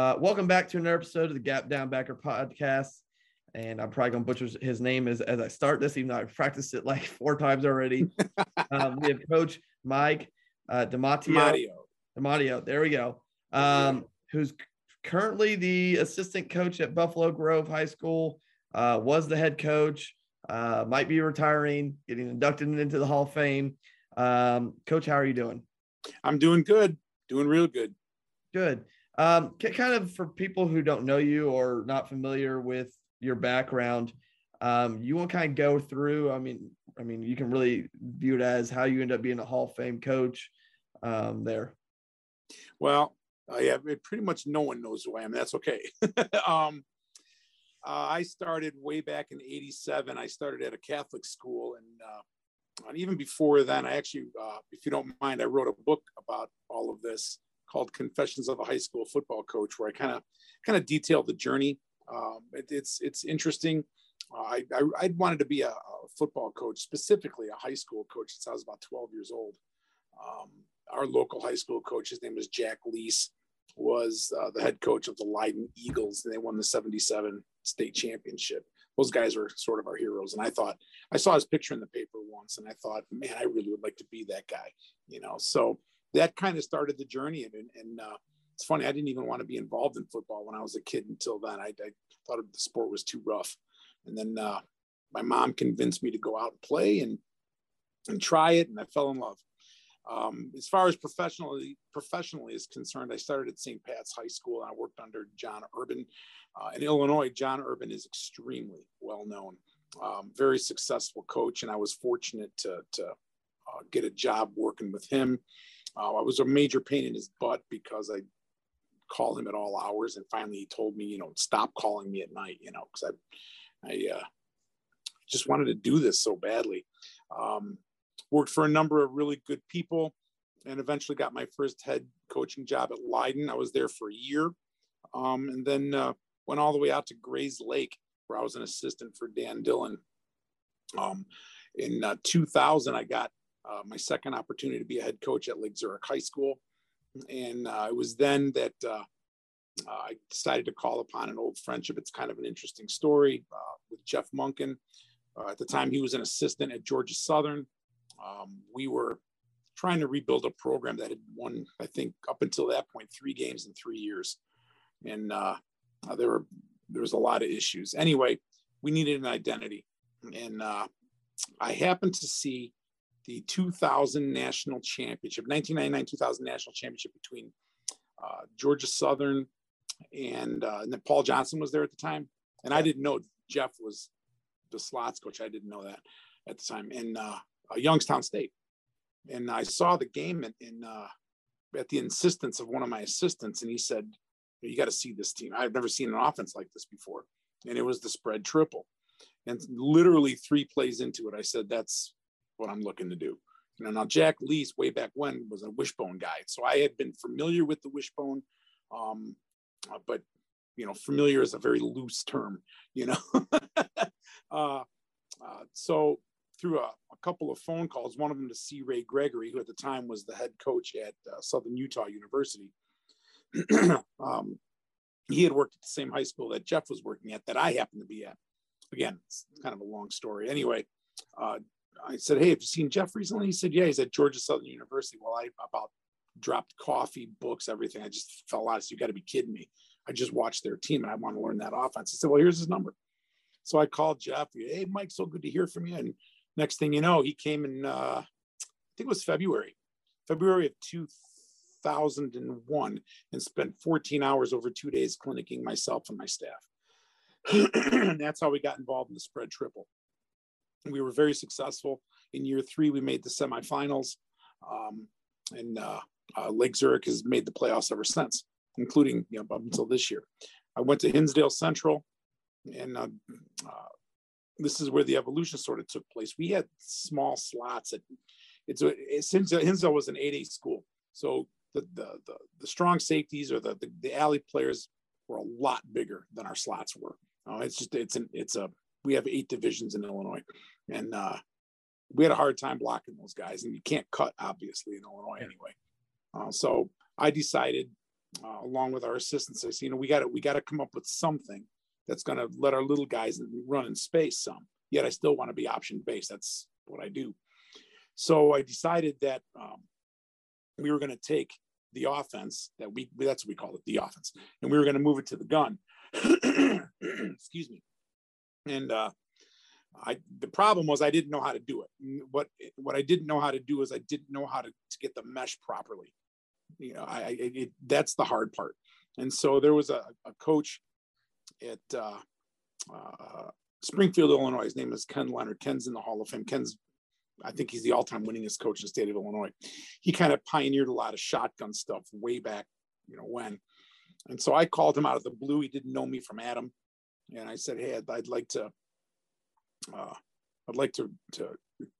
Uh, welcome back to another episode of the Gap Down Backer podcast. And I'm probably going to butcher his name as, as I start this, even though I've practiced it like four times already. um, we have Coach Mike uh, Dematio. Dematio. There we go. Um, who's currently the assistant coach at Buffalo Grove High School, uh, was the head coach, uh, might be retiring, getting inducted into the Hall of Fame. Um, coach, how are you doing? I'm doing good, doing real good. Good. Um, kind of for people who don't know you or not familiar with your background, um, you want to kind of go through. I mean, I mean, you can really view it as how you end up being a Hall of Fame coach um, there. Well, uh, yeah, pretty much no one knows who I am. That's okay. um, uh, I started way back in '87. I started at a Catholic school, and, uh, and even before then, I actually, uh, if you don't mind, I wrote a book about all of this called Confessions of a High School Football Coach, where I kind of kind of detailed the journey. Um, it, it's it's interesting. Uh, I, I, I wanted to be a, a, football coach, specifically a high school coach since I was about 12 years old. Um, our local high school coach, his name was Jack Lease, was uh, the head coach of the Leyden Eagles, and they won the 77 state championship. Those guys were sort of our heroes. And I thought, I saw his picture in the paper once, and I thought, man, I really would like to be that guy, you know. So that kind of started the journey. And, and uh, it's funny, I didn't even want to be involved in football when I was a kid until then. I, I thought the sport was too rough. And then uh, my mom convinced me to go out and play and, and try it. And I fell in love. Um, as far as professionally professionally is concerned, I started at St. Pat's High School and I worked under John Urban. Uh, in Illinois, John Urban is extremely well known, um, very successful coach, and I was fortunate to, to uh, get a job working with him. Uh, I was a major pain in his butt because I called him at all hours, and finally he told me, you know, stop calling me at night, you know, because I, I uh, just wanted to do this so badly. Um, worked for a number of really good people, and eventually got my first head coaching job at Leyden. I was there for a year, um, and then uh, went all the way out to Grayslake, where I was an assistant for Dan Dillon. Um, in uh, 2000, I got uh, my second opportunity to be a head coach at Lake Zurich High School. And uh, it was then that uh, I decided to call upon an old friendship. It's kind of an interesting story uh, with Jeff Monken. Uh, at the time, he was an assistant at Georgia Southern. Um, we were trying to rebuild a program that had won, I think, up until that point, three games in three years. And uh, there were there was a lot of issues. Anyway, we needed an identity, and I happened to see the 2000 national championship, 1999 2000 national championship between uh, Georgia Southern and, uh, and Paul Johnson was there at the time. And I didn't know Jeff was the slots coach. I didn't know that at the time. in uh, Youngstown State. And I saw the game in, in uh, at the insistence of one of my assistants, and he said, "You got to see this team. I've never seen an offense like this before." And it was the spread triple. And literally three plays into it, I said, "That's what I'm looking to do. You know, now Jack Lease way back when was a wishbone guy, so I had been familiar with the wishbone, um, uh, but you know, familiar is a very loose term. You know, uh, uh, so through a, a, couple of phone calls, one of them to C. Ray Gregory, who at the time was the head coach at uh, Southern Utah University. um, he had worked at the same high school that Jeff was working at, that I happened to be at. Again, it's kind of a long story. Anyway, uh, I said, "Hey, have you seen Jeff recently?" He said, "Yeah." He's at Georgia Southern University. Well, I about dropped coffee, books, everything. I just fell out. So you got to be kidding me. I just watched their team and I want to learn that offense. I said, "Well, here's his number." So I called Jeff. Hey, Mike, so good to hear from you. And next thing you know, he came in. Uh, I think it was February, February of 2001, and spent 14 hours over two days clinicking myself and my staff. And that's how we got involved in the spread triple. We were very successful. In year three, we made the semifinals, um, and uh, uh, Lake Zurich has made the playoffs ever since, including you know, up until this year. I went to Hinsdale Central, and uh, uh, this is where the evolution sort of took place. We had small slots at it's since Hinsdale was an 8A school, so the, the the the, strong safeties or the, the, the alley players were a lot bigger than our slots were. Uh, it's just it's an it's a we have eight divisions in Illinois, and uh, we had a hard time blocking those guys, and you can't cut obviously in Illinois anyway. Uh, so I decided, uh, along with our assistants, I said, you know, we got to we got to come up with something that's going to let our little guys run in space some. Yet I still want to be option based. That's what I do. So I decided that um, we were going to take the offense that we that's what we call it the offense, and we were going to move it to the gun. Excuse me. And uh, I the problem was I didn't know how to do it. What what I didn't know how to do is I didn't know how to, to get the mesh properly. You know, I, it, that's the hard part. And so there was a, a coach at uh, uh, Springfield, Illinois. His name is Ken Leonard. Ken's in the Hall of Fame. Ken's, I think he's the all-time winningest coach in the state of Illinois. He kind of pioneered a lot of shotgun stuff way back, you know, when. And so I called him out of the blue. He didn't know me from Adam, and I said, "Hey, I'd, I'd like to, uh, I'd like to to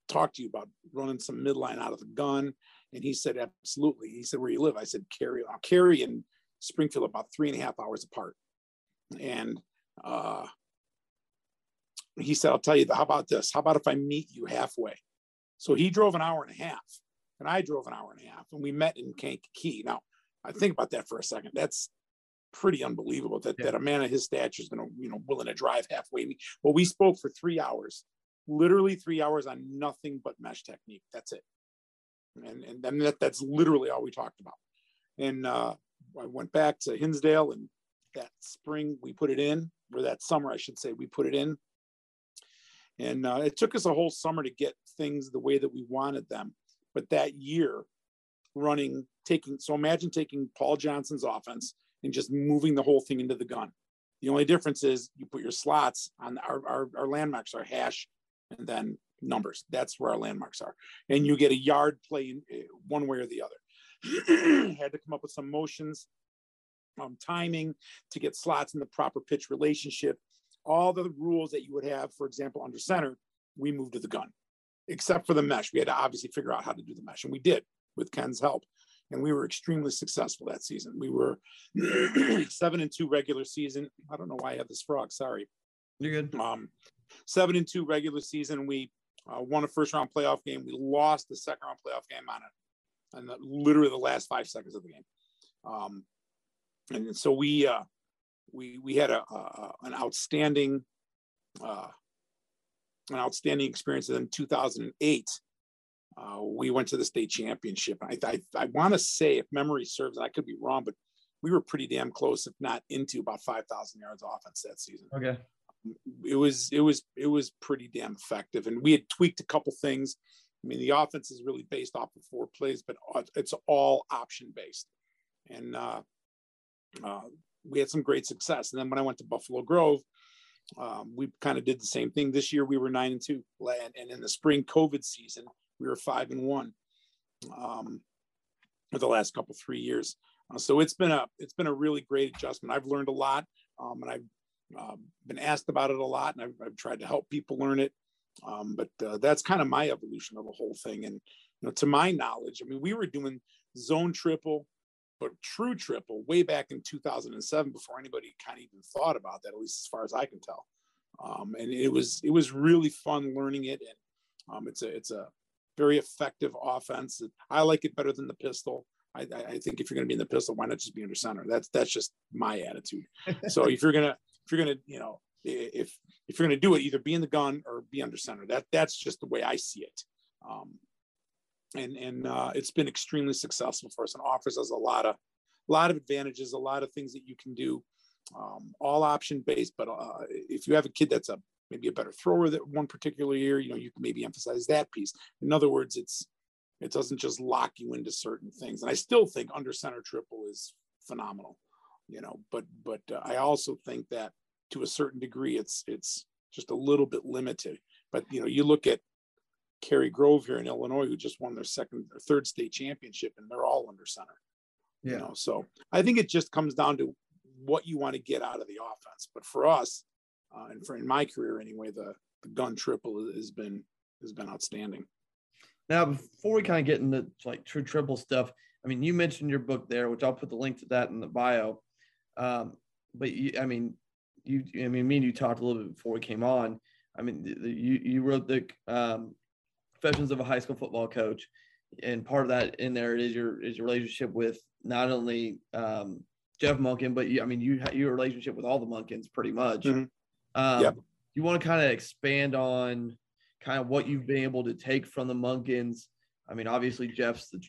talk to you about running some midline out of the gun." And he said, "Absolutely." He said, "Where you live?" I said, "Cary." I'll Cary and Springfield about three and a half hours apart. And uh, he said, I'll tell you, how about this? How about if I meet you halfway? So he drove an hour and a half, and I drove an hour and a half, and we met in Kankakee. Now, I think about that for a second. That's pretty unbelievable that, yeah. that a man of his stature is going to, you know, willing to drive halfway. Well, we spoke for three hours, literally three hours on nothing but mesh technique. That's it. And, and then that, that's literally all we talked about. And uh, I went back to Hinsdale and that spring we put it in, or that summer I should say we put it in. And uh, it took us a whole summer to get things the way that we wanted them. But that year, running, taking so imagine taking Paul Johnson's offense and just moving the whole thing into the gun. The only difference is you put your slots on our, our, our landmarks are hash and then numbers. That's where our landmarks are. And you get a yard play eh, one way or the other. Had to come up with some motions um, timing to get slots in the proper pitch relationship. All the rules that you would have, for example, under center, we moved to the gun, except for the mesh. We had to obviously figure out how to do the mesh, and we did with Ken's help. And we were extremely successful that season. We were seven and two regular season. I don't know why I have this frog. Sorry. You're good. Um, seven and two regular season. We uh, won a first round playoff game. We lost the second round playoff game on it, and literally the last five seconds of the game. Um, and so we uh, we we had a, a an outstanding uh, an outstanding experience. And in 2008, uh, we went to the state championship. I I, I want to say, if memory serves, I could be wrong, but we were pretty damn close, if not into about 5,000 yards offense that season. Okay. It was it was it was pretty damn effective, and we had tweaked a couple things. I mean, the offense is really based off of four plays, but it's all option based. And uh, uh, we had some great success. And then when I went to Buffalo Grove, um, we kind of did the same thing. This year we were nine and two, and, and in the spring COVID season we were five and one. Um, for the last couple three years, uh, so it's been a it's been a really great adjustment. I've learned a lot, um, and I've uh, been asked about it a lot, and I've, I've tried to help people learn it. Um, but uh, that's kind of my evolution of the whole thing, and you know, to my knowledge, I mean, we were doing zone triple, but true triple way back in 2007 before anybody kind of even thought about that, at least as far as I can tell. Um, and it was it was really fun learning it, and um, it's a it's a very effective offense. I like it better than the pistol. I, I think if you're going to be in the pistol, why not just be under center? That's that's just my attitude. so if you're gonna if you're gonna you know if if you're gonna do it, either be in the gun or be under center. That that's just the way I see it. Um, and and uh, it's been extremely successful for us and offers us a lot of a lot of advantages, a lot of things that you can do. Um, all option based, but uh, if you have a kid that's a maybe a better thrower that one particular year, you know, you can maybe emphasize that piece. In other words, it's it doesn't just lock you into certain things. And I still think under center triple is phenomenal, you know. But but uh, I also think that to a certain degree, it's it's just a little bit limited. But you know, you look at Cary Grove here in Illinois, who just won their second or third state championship, and they're all under center. Yeah. You know, so I think it just comes down to what you want to get out of the offense. But for us, uh, and for in my career anyway, the, the gun triple has been has been outstanding. Now, before we kind of get into like true triple stuff, I mean, you mentioned your book there, which I'll put the link to that in the bio. Um, but you, I mean, you, I mean, me and you talked a little bit before we came on. I mean, the, the, you you wrote the um, Confessions of a High School Football Coach, and part of that in there is your is your relationship with not only um, Jeff Monken, but you, I mean, you your relationship with all the Monkens pretty much. Mm-hmm. Um, yep. You want to kind of expand on kind of what you've been able to take from the Monkens. I mean, obviously Jeff's the,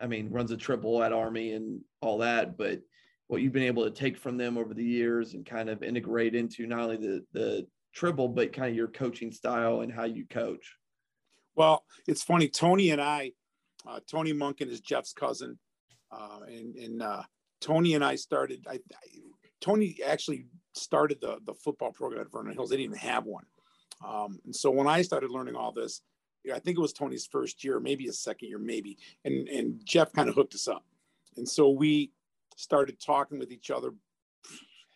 I mean, runs a triple at Army and all that, but what you've been able to take from them over the years and kind of integrate into not only the the triple, but kind of your coaching style and how you coach. Well, it's funny. Tony and I, uh, Tony Monken is Jeff's cousin, uh, and, and uh, Tony and I started. I, I, Tony actually started the the football program at Vernon Hills. They didn't even have one, um, and so when I started learning all this, I think it was Tony's first year, maybe his second year, maybe, and and Jeff kind of hooked us up, and so we started talking with each other,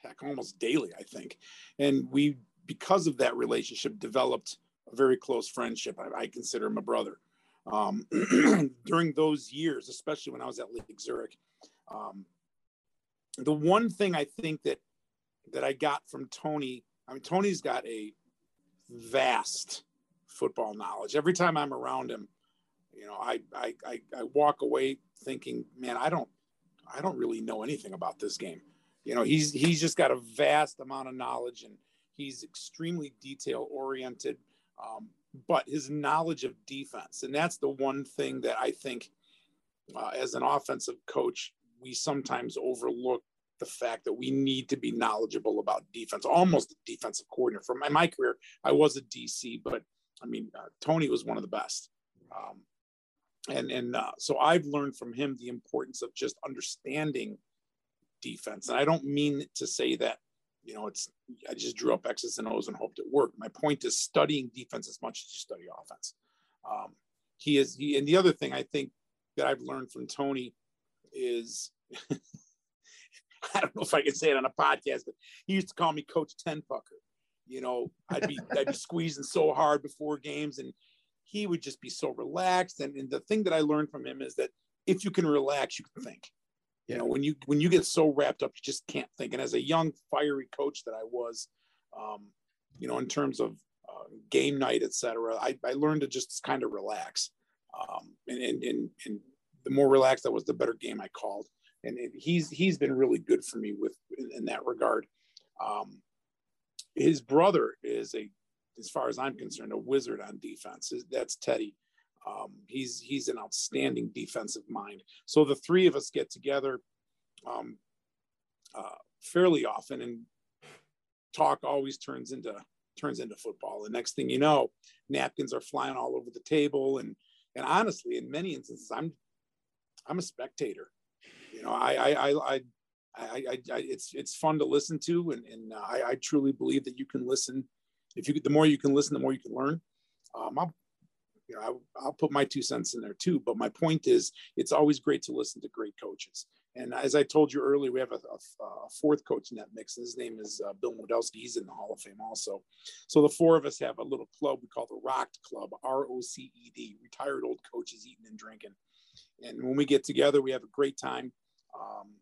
heck, almost daily, I think, and we because of that relationship developed a very close friendship. I, I consider him a brother. Um, during those years, especially when I was at Lake Zurich, um, the one thing I think that that I got from Tony, I mean, Tony's got a vast football knowledge. Every time I'm around him, you know, I, I, I, I walk away thinking, man, I don't, I don't really know anything about this game. You know, he's, he's just got a vast amount of knowledge and he's extremely detail oriented. Um, but his knowledge of defense, and that's the one thing that I think, uh, as an offensive coach, we sometimes overlook the fact that we need to be knowledgeable about defense, almost a defensive coordinator. For my, my career, I was a DC, but I mean, uh, Tony was one of the best. Um, and and uh, so I've learned from him the importance of just understanding defense. And I don't mean to say that, you know, it's, I just drew up X's and O's and hoped it worked. My point is studying defense as much as you study offense. Um, he is, he, and the other thing I think that I've learned from Tony is I don't know if I can say it on a podcast, but he used to call me Coach Ten Pucker. You know, I'd be I'd be squeezing so hard before games, and he would just be so relaxed. And, and the thing that I learned from him is that if you can relax, you can think. You know, when you when you get so wrapped up, you just can't think. And as a young, fiery coach that I was, um, you know, in terms of uh, game night, etc., I, I learned to just kind of relax. Um, and, and, and, and the more relaxed I was, the better game I called and it, he's he's been really good for me with in, in that regard. Um, his brother is a, as far as I'm concerned, a wizard on defense. That's Teddy. Um, he's he's an outstanding defensive mind. So the three of us get together um, uh, fairly often, and talk always turns into turns into football. The next thing you know, napkins are flying all over the table, and and honestly, in many instances, I'm I'm a spectator know, I, I, I, I, it's, it's fun to listen to. And, and uh, I, truly believe that you can listen. If you, the more you can listen, the more you can learn. Um, I'll you know, I, will put my two cents in there too. But my point is, it's always great to listen to great coaches. And as I told you earlier, we have a, a, a fourth coach in that mix. His name is uh, Bill Modelski. He's in the Hall of Fame also. So the four of us have a little club we call the Rocked Club, R O C E D, retired old coaches eating and drinking. And when we get together, we have a great time. Um,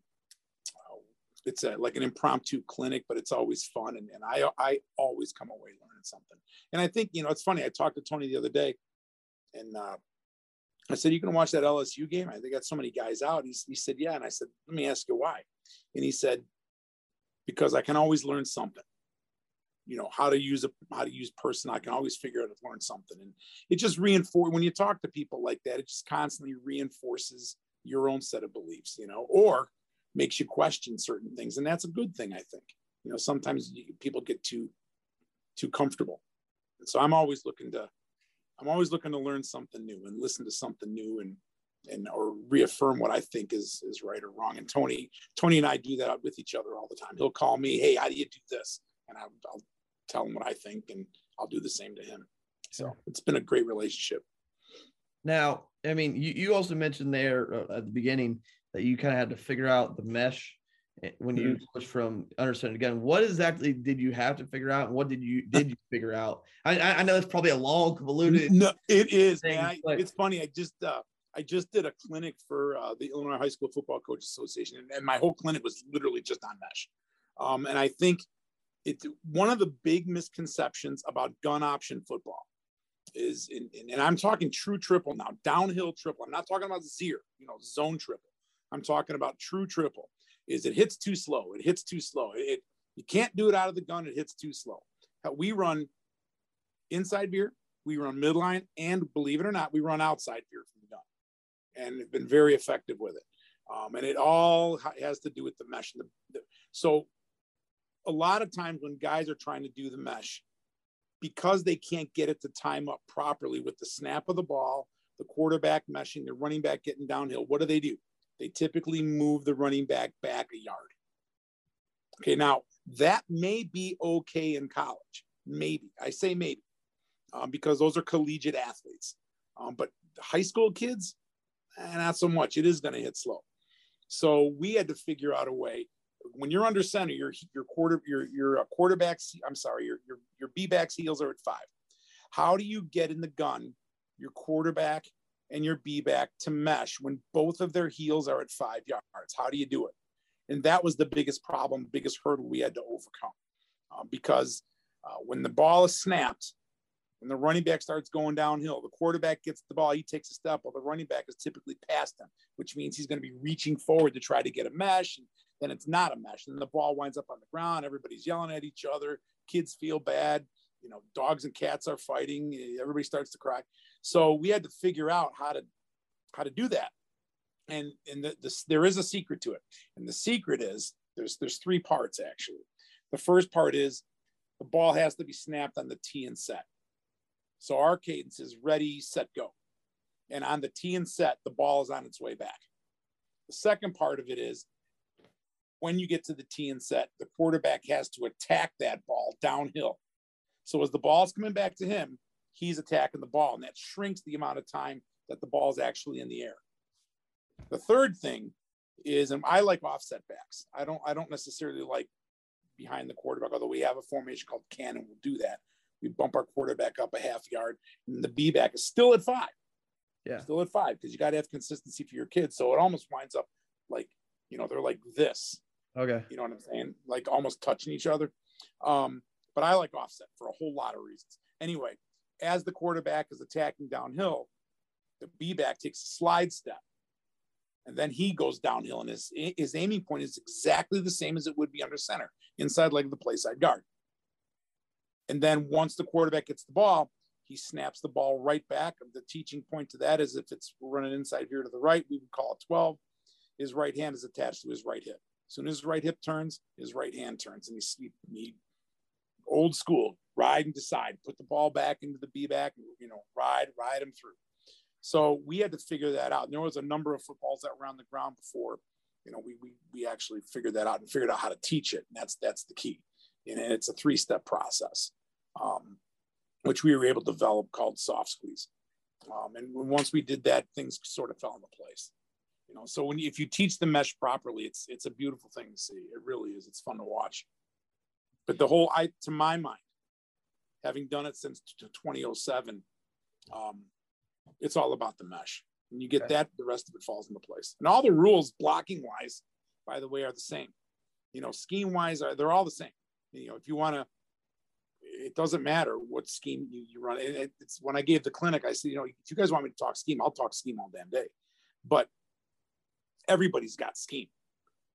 it's a, like an impromptu clinic, but it's always fun. And, and I, I always come away learning something. And I think, you know, it's funny. I talked to Tony the other day and uh, I said, you can watch that LSU game. I, they got so many guys out. He, he said, yeah. And I said, let me ask you why. And he said, because I can always learn something. You know how to use a how to use person. I can always figure out to learn something, and it just reinforces when you talk to people like that. It just constantly reinforces your own set of beliefs. You know, or makes you question certain things, and that's a good thing. I think. You know, sometimes people get too too comfortable, and so I'm always looking to I'm always looking to learn something new and listen to something new and and or reaffirm what I think is is right or wrong. And Tony, Tony and I do that with each other all the time. He'll call me, "Hey, how do you do this?" And I'll, I'll tell him what I think, and I'll do the same to him. So it's been a great relationship. Now, I mean, you, you also mentioned there uh, at the beginning that you kind of had to figure out the mesh eh, when you mm-hmm. switched from understanding again. What exactly did you have to figure out? What did you did you figure out? I I know it's probably a long convoluted. No, it is. Thing. I, it's funny. I just uh, I just did a clinic for uh, the Illinois High School Football Coach Association, and, and my whole clinic was literally just on mesh. Um, and I think it's one of the big misconceptions about gun option football is, in, in, and I'm talking true triple now, downhill triple. I'm not talking about zero, you know, zone triple. I'm talking about true triple. Is it hits too slow? It hits too slow. It, you can't do it out of the gun. It hits too slow. We run inside veer, we run midline, and believe it or not, we run outside veer from the gun and have been very effective with it. Um, and it all has to do with the mesh. The, the, so a lot of times when guys are trying to do the mesh, because they can't get it to time up properly with the snap of the ball, the quarterback meshing, the running back getting downhill, what do they do? They typically move the running back back a yard. Okay, now that may be okay in college. Maybe. I say maybe um, because those are collegiate athletes. Um, but high school kids, eh, not so much. It is going to hit slow. So we had to figure out a way. When you're under center, your your quarter your your quarterback's I'm sorry, your your your B backs heels are at five. How do you get in the gun your quarterback and your B back to mesh when both of their heels are at five yards? How do you do it? And that was the biggest problem, biggest hurdle we had to overcome, uh, because uh, when the ball is snapped, when the running back starts going downhill, the quarterback gets the ball, he takes a step, while the running back is typically past him, which means he's going to be reaching forward to try to get a mesh. And then it's not a mesh. And the ball winds up on the ground. Everybody's yelling at each other. Kids feel bad. You know, dogs and cats are fighting. Everybody starts to cry. So we had to figure out how to how to do that. And and the, the, there is a secret to it. And the secret is there's there's three parts actually. The first part is the ball has to be snapped on the tee and set. So our cadence is ready, set, go. And on the tee and set, the ball is on its way back. The second part of it is when you get to the tee and set, the quarterback has to attack that ball downhill. So as the ball's coming back to him, he's attacking the ball, and that shrinks the amount of time that the ball is actually in the air. The third thing is, and I like offset backs. I don't I don't necessarily like behind the quarterback, although we have a formation called cannon We'll do that we bump our quarterback up a half yard, and the B back is still at five. Yeah, still at five because you got to have consistency for your kids. So it almost winds up like you know they're like this. Okay, you know what I'm saying? Like almost touching each other. Um, but I like offset for a whole lot of reasons. Anyway, as the quarterback is attacking downhill, the B back takes a slide step and then he goes downhill and his, his aiming point is exactly the same as it would be under center inside leg of the play side guard and then once the quarterback gets the ball, he snaps the ball right back. The teaching point to that is if it's running inside here to the right, we would call it 12. His right hand is attached to his right hip. As soon as his right hip turns, his right hand turns, and he, he old school ride and decide, put the ball back into the B back, you know, ride, ride him through. So we had to figure that out. And there was a number of footballs that were on the ground before, you know, we, we, we actually figured that out and figured out how to teach it. And that's, that's the key and it's a three step process, um, which we were able to develop called soft squeeze. Um, and once we did that, things sort of fell into place. You know, so when you, if you teach the mesh properly, it's it's a beautiful thing to see. It really is. It's fun to watch. But the whole, I to my mind, having done it since 2007, um, it's all about the mesh. And you get okay. that, the rest of it falls into place. And all the rules, blocking wise, by the way, are the same. You know, scheme wise, are they're all the same. You know, if you want to it doesn't matter what scheme you, you run. It, it's when I gave the clinic, I said, you know, if you guys want me to talk scheme, I'll talk scheme all damn day. But everybody's got scheme.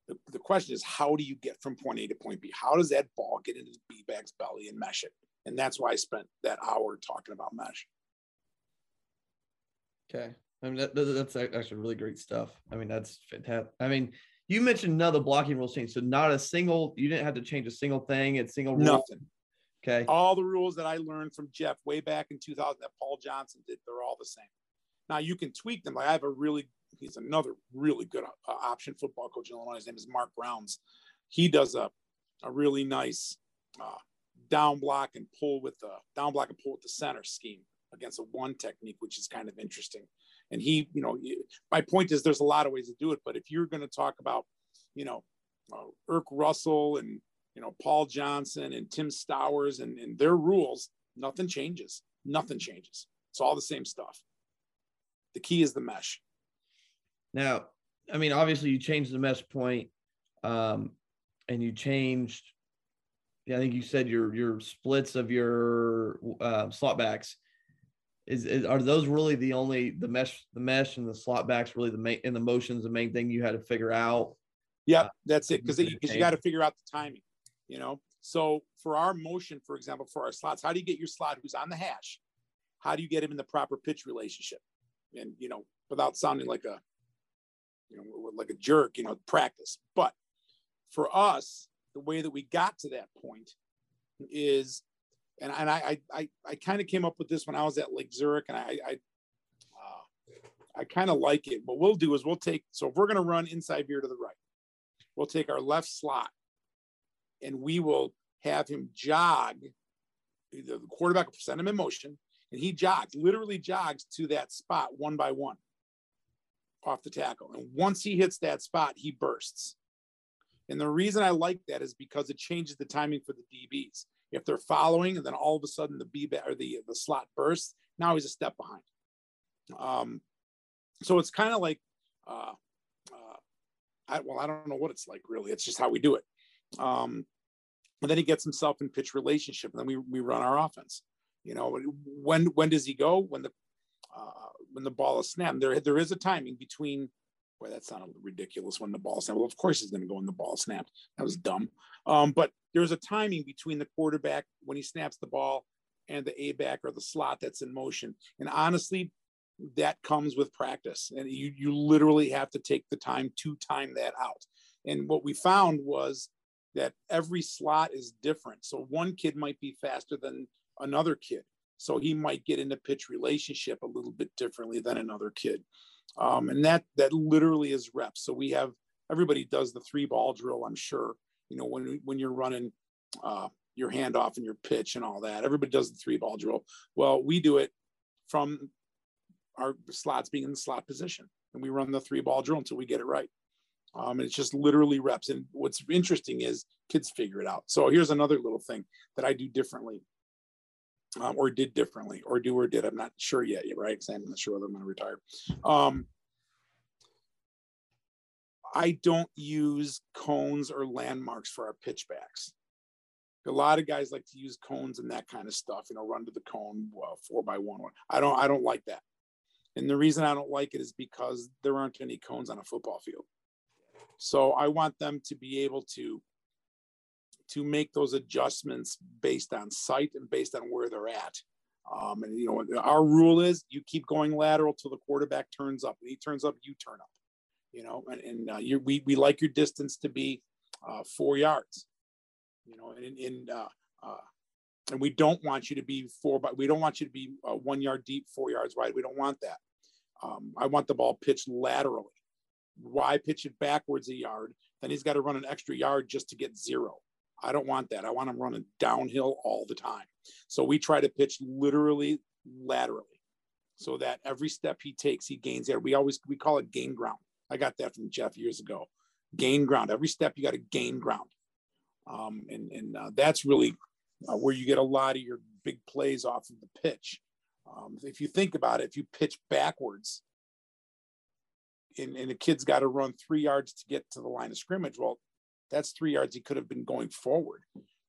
The, the question is, how do you get from point A to point B? How does that ball get into the B back's belly and mesh it? And that's why I spent that hour talking about mesh. Okay. I mean, that, that's actually really great stuff. I mean, that's fantastic. I mean, you mentioned another blocking rule change. So not a single, you didn't have to change a single thing. It's single rule. Nothing. Okay. All the rules that I learned from Jeff way back in 2000 that Paul Johnson did, they're all the same. Now you can tweak them. Like I have a really, he's another really good uh, option football coach in Illinois. His name is Mark Browns. He does a, a really nice uh, down block and pull with the down block and pull with the center scheme against a one technique, which is kind of interesting. And he, you know, my point is there's a lot of ways to do it, but if you're going to talk about, you know, uh, Erk Russell and you know, Paul Johnson and Tim Stowers and, and their rules, nothing changes. Nothing changes. It's all the same stuff. The key is the mesh. Now, I mean, obviously you changed the mesh point, um, and you changed. Yeah, I think you said your your splits of your uh, slot backs. Is, is, are those really the only the mesh the mesh and the slot backs really the main and the motions the main thing you had to figure out? Yeah, uh, that's it because because you got to figure out the timing you know so for our motion for example for our slots how do you get your slot who's on the hash how do you get him in the proper pitch relationship and you know without sounding like a you know like a jerk you know practice but for us the way that we got to that point is and, and i i i kind of came up with this when i was at lake zurich and i i uh, i kind of like it what we'll do is we'll take so if we're going to run inside veer to the right we'll take our left slot and we will have him jog. The quarterback will send him in motion, and he jogs, literally jogs to that spot one by one off the tackle. And once he hits that spot, he bursts. And the reason I like that is because it changes the timing for the DBs. If they're following, and then all of a sudden the B or the the slot bursts, now he's a step behind. Um, so it's kind of like, uh, uh, I, well, I don't know what it's like really. It's just how we do it. Um, and then he gets himself in pitch relationship, and then we we run our offense. You know, when when does he go? When the uh, when the ball is snapped. There there is a timing between. Boy, that sounded ridiculous when the ball snapped. Well, of course he's going to go when the ball snapped. That was dumb. Um, but there's a timing between the quarterback when he snaps the ball and the A back or the slot that's in motion. And honestly, that comes with practice. And you you literally have to take the time to time that out. And what we found was that every slot is different. So one kid might be faster than another kid. So he might get into pitch relationship a little bit differently than another kid. Um, and that that literally is reps. So we have everybody does the three ball drill, I'm sure. You know, when when you're running uh, your handoff and your pitch and all that, everybody does the three ball drill. Well, we do it from our slots being in the slot position, and we run the three ball drill until we get it right. Um, and it's just literally reps. And what's interesting is kids figure it out. So here's another little thing that I do differently, um, or did differently, or do or did. I'm not sure yet, right? Because I'm not sure whether I'm going to retire. Um, I don't use cones or landmarks for our pitchbacks. A lot of guys like to use cones and that kind of stuff. You know, run to the cone well, four by one. I don't. I don't like that. And the reason I don't like it is because there aren't any cones on a football field. So I want them to be able to to make those adjustments based on sight and based on where they're at. Um, and you know, our rule is you keep going lateral till the quarterback turns up. When he turns up, you turn up. You know, and, and uh, you, we we like your distance to be uh, four yards. You know, and uh, uh, and we don't want you to be four, but we don't want you to be uh, one yard deep, four yards wide. We don't want that. Um, I want the ball pitched laterally. Why pitch it backwards a yard? Then he's got to run an extra yard just to get zero. I don't want that. I want him running downhill all the time. So we try to pitch literally laterally. so that every step he takes, he gains air. We always we call it gain ground. I got that from Jeff years ago. Gain ground. Every step you got to gain ground, um, and and uh, that's really uh, where you get a lot of your big plays off of the pitch. Um, if you think about it, if you pitch backwards, and, and a kid's got to run three yards to get to the line of scrimmage, well, that's three yards he could have been going forward.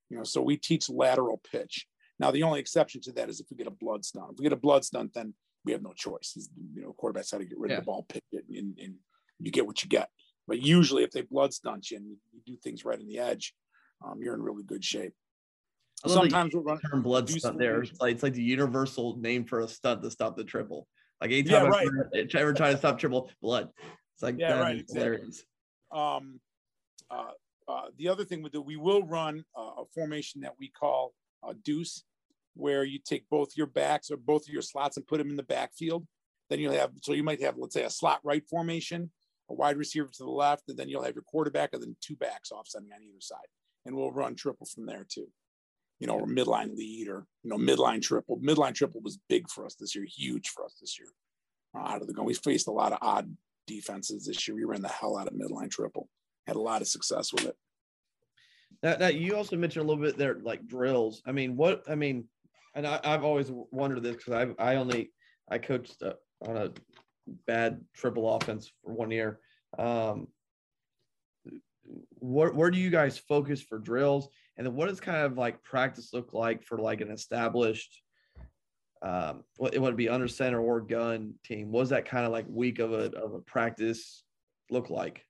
You know, so we teach lateral pitch. Now, the only exception to that is if we get a blood stunt. If we get a blood stunt, then we have no choice. You know, quarterbacks how to get rid yeah. of the ball, pick it, and, and, you get what you get. But usually, if they blood stunt you and you do things right in the edge, um, you're in really good shape. Sometimes we'll run term blood stunt there. It's like, it's like the universal name for a stunt to stop the triple. Like anytime yeah, right. I've ever tried to stop triple blood, it's like yeah, right, exactly. Um, uh, uh, the other thing we do, we will run uh, a formation that we call a deuce, where you take both your backs or both of your slots and put them in the backfield. Then you'll have, so you might have, let's say, a slot right formation, a wide receiver to the left, and then you'll have your quarterback and then two backs offsetting on either side. And we'll run triple from there too. You know, or midline lead or, you know, midline triple. Midline triple was big for us this year, huge for us this year. Uh, out of the gun. We faced a lot of odd defenses this year. We ran the hell out of midline triple, had a lot of success with it. Now, now you also mentioned a little bit there, like drills. I mean, what, I mean, and I, have always wondered this because I I only I coached uh, on a bad triple offense for one year. Um, where where do you guys focus for drills, and then what does kind of like practice look like for like an established um, what it would be under center or gun team? What does that kind of like week of a of a practice look like?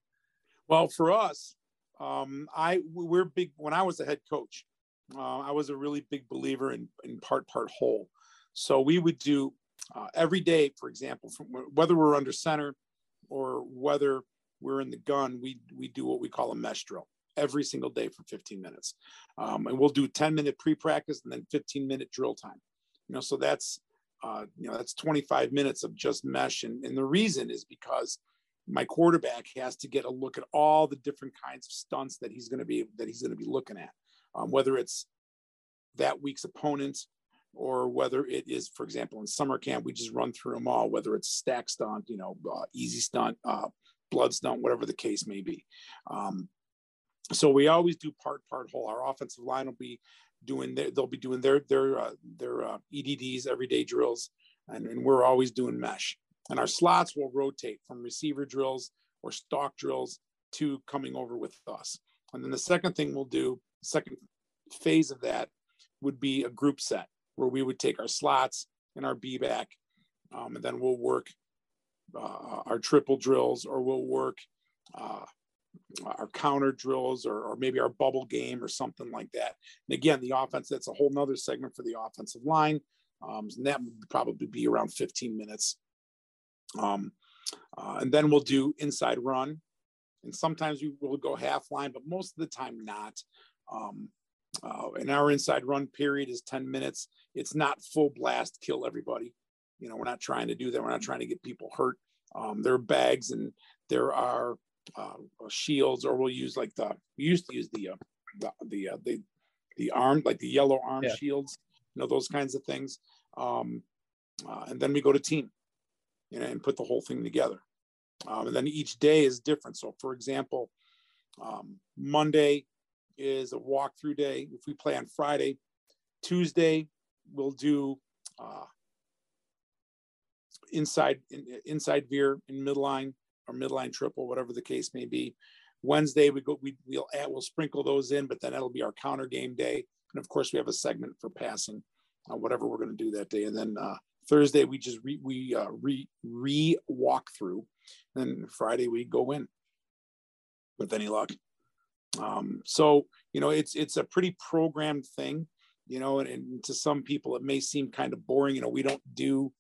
Well, for us, um, I we're big. When I was a head coach, uh, I was a really big believer in, in part, part whole. So we would do uh, every day, for example, from whether we're under center or whether we're in the gun, we, we do what we call a mesh drill every single day for 15 minutes. Um, and we'll do 10 minute pre-practice and then 15 minute drill time. You know, so that's, uh, you know, that's 25 minutes of just mesh. And, and the reason is because my quarterback has to get a look at all the different kinds of stunts that he's going to be, that he's going to be looking at um, whether it's that week's opponent or whether it is, for example, in summer camp, we just run through them all, whether it's stack stunt, you know, uh, easy stunt, uh, blood stunt, whatever the case may be. Um, so we always do part, part whole. Our offensive line will be doing their, they'll be doing their, their, uh, their uh, EDDs, everyday drills, and, and we're always doing mesh. And our slots will rotate from receiver drills or stalk drills to coming over with us. And then the second thing we'll do second phase of that would be a group set where we would take our slots and our B back, um, and then we'll work uh, our triple drills or we'll work uh, our counter drills or, or, maybe our bubble game or something like that. And again, the offense, that's a whole nother segment for the offensive line. Um, and that would probably be around 15 minutes. Um, uh, and then we'll do inside run. And sometimes we will go half line, but most of the time not. Um, uh, and our inside run period is 10 minutes. It's not full blast, kill everybody. You know, we're not trying to do that. We're not trying to get people hurt. Um, there are bags and there are uh, shields, or we'll use like the, we used to use the, uh, the, the, uh, the, the arm, like the yellow arm yeah. shields, you know, those kinds of things. Um, uh, and then we go to team, you know, and put the whole thing together. Um, and then each day is different. So, for example, um, Monday, is a walkthrough day. If we play on Friday, Tuesday we'll do uh, inside in, inside veer in midline or midline triple, whatever the case may be. Wednesday we go we we'll add, we'll sprinkle those in, but then that'll be our counter game day. And of course we have a segment for passing, uh, whatever we're going to do that day. And then uh, Thursday we just re, we uh, re re walk through. And then Friday we go in with any luck. Um, so you know, it's it's a pretty programmed thing, you know, and, and, to some people it may seem kind of boring. You know, we don't do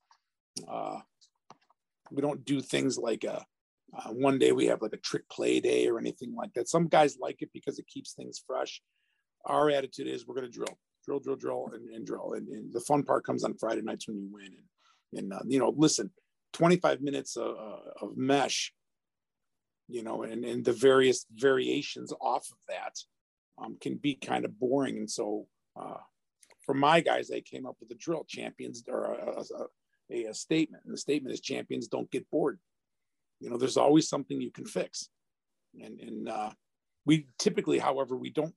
uh, we don't do things like a uh, one day we have like a trick play day or anything like that. Some guys like it because it keeps things fresh. Our attitude is we're going to drill, drill, drill, drill, and, and drill. And, and, the fun part comes on Friday nights when you win. And, and uh, you know, listen, 25 minutes of, of mesh you know, and, and the various variations off of that um, can be kind of boring. And so uh, for my guys, they came up with a drill champions or a, a, a, a statement, and the statement is champions don't get bored. You know, there's always something you can fix, and and uh, we typically, however, we don't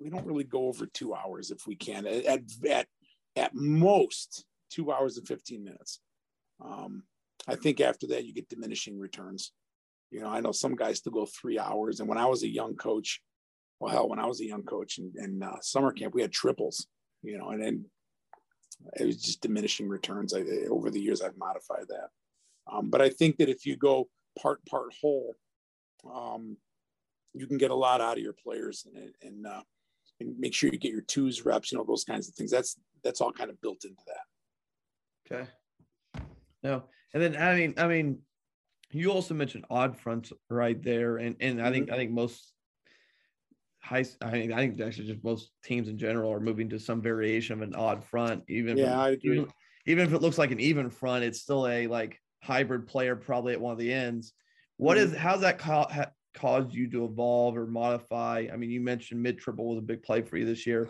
we don't really go over two hours if we can. At at at most two hours and fifteen minutes. Um, I think after that you get diminishing returns. You know, I know some guys still go three hours, and when I was a young coach, well, hell, when I was a young coach in, in uh, summer camp, we had triples. You know, and then it was just diminishing returns. I, over the years, I've modified that. Um, but I think that if you go part part whole, um, you can get a lot out of your players and and, uh, and make sure you get your twos reps. You know those kinds of things. That's that's all kind of built into that. Okay. No, and then I mean, I mean, you also mentioned odd fronts right there, and and I think mm-hmm. I think most high. I think I think actually just most teams in general are moving to some variation of an odd front. Even yeah, if, I agree. Even, even, if it looks like an even front, it's still a like hybrid player probably at one of the ends. What mm-hmm. is how's that caused you to evolve or modify? I mean, you mentioned mid triple was a big play for you this year.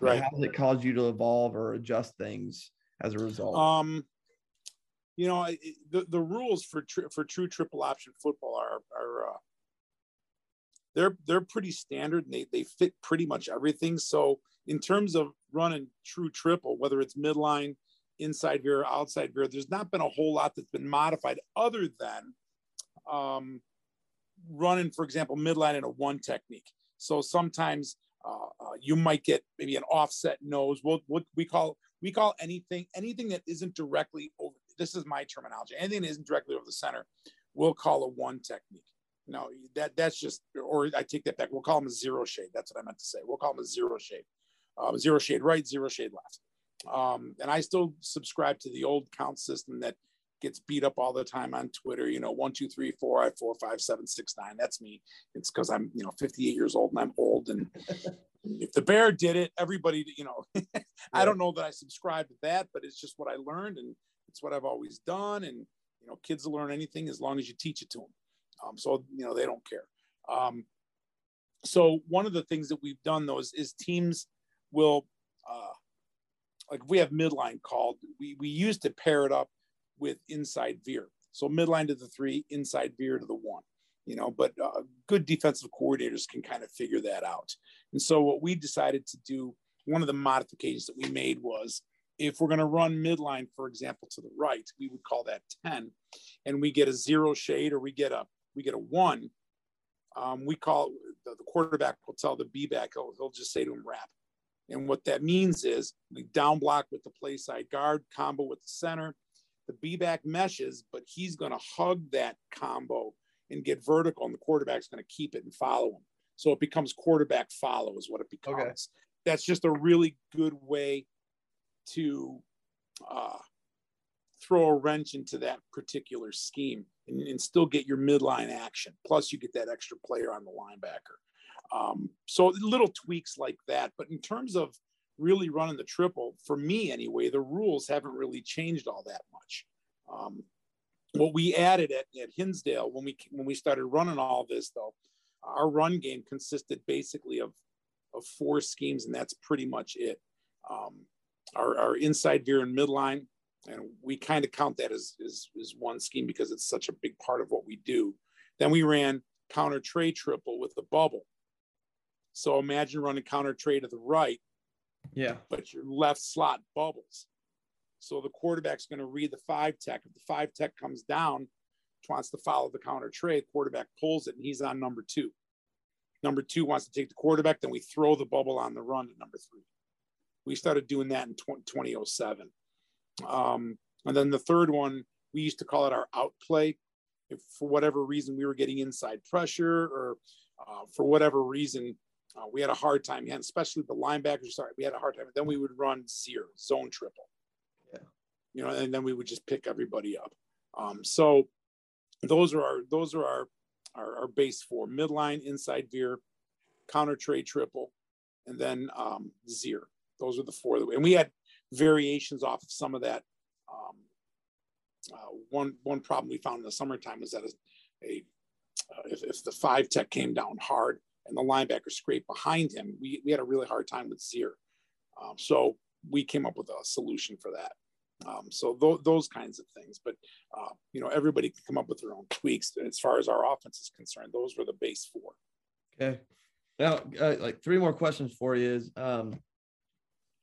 Right. How does it cause you to evolve or adjust things as a result? Um, you know, the the rules for tri- for true triple option football are are uh, they're they're pretty standard and they they fit pretty much everything. So in terms of running true triple, whether it's midline, inside veer, outside veer, there's not been a whole lot that's been modified other than um, running, for example, midline in a one technique. So sometimes uh, uh, you might get maybe an offset nose. What we'll, we call we call anything anything that isn't directly over. This is my terminology. Anything that isn't directly over the center, we'll call a one technique. No, that that's just, or I take that back. We'll call them a zero shade. That's what I meant to say. We'll call them a zero shade. Um, zero shade right, zero shade left. Um, and I still subscribe to the old count system that gets beat up all the time on Twitter. You know, one, two, three, four, I four, five, seven, six, nine. That's me. It's because I'm, you know, 58 years old and I'm old. And if the bear did it, everybody, you know, I don't know that I subscribe to that, but it's just what I learned and it's what I've always done. And you know, kids will learn anything as long as you teach it to them. Um, so you know they don't care. Um, so one of the things that we've done though is, is teams will uh, like if we have midline called, we we used to pair it up with inside veer. So midline to the three, inside veer to the one. You know, but uh, good defensive coordinators can kind of figure that out. And so what we decided to do, one of the modifications that we made was if we're going to run midline, for example, to the right, we would call that 10, and we get a zero shade or we get a we get a one, um, we call the, the, quarterback will tell the B back, he'll, he'll just say to him, wrap. And what that means is we down block with the play side guard, combo with the center. The B back meshes, but he's going to hug that combo and get vertical, and the quarterback's going to keep it and follow him. So it becomes quarterback follow, is what it becomes. Okay. That's just a really good way to uh, throw a wrench into that particular scheme and, and, still get your midline action. Plus, you get that extra player on the linebacker. Um, so little tweaks like that. But in terms of really running the triple, for me anyway, the rules haven't really changed all that much. Um, what we added at, at Hinsdale when we when we started running all this though, our run game consisted basically of of four schemes, and that's pretty much it. Um, our, our inside veer and midline and we kind of count that as, as, as one scheme because it's such a big part of what we do. Then we ran counter tray triple with the bubble. So imagine running counter tray to the right, yeah, but your left slot bubbles. So the quarterback's going to read the five tech. If the five tech comes down, wants to follow the counter tray, quarterback pulls it and he's on number two. Number two wants to take the quarterback, then we throw the bubble on the run to number three. We started doing that in 2007. Um, and then the third one, we used to call it our outplay. If for whatever reason we were getting inside pressure or uh, for whatever reason uh, we had a hard time, and especially the linebackers. Sorry, we had a hard time. Then we would run zero zone triple. Yeah, you know, and then we would just pick everybody up. Um, so those are our those are our, our, our base four midline inside veer, counter tray triple, and then um, zero. Those are the four that we, and we had variations off of some of that. Um, uh, one one problem we found in the summertime was that a, a uh, if, if the five tech came down hard and the linebacker scraped behind him, we, we had a really hard time with Zier. Um, so we came up with a solution for that. Um, so th- those kinds of things, but uh, you know, everybody can come up with their own tweaks. As far as our offense is concerned, those were the base four. Okay. Now, uh, like three more questions for you is um,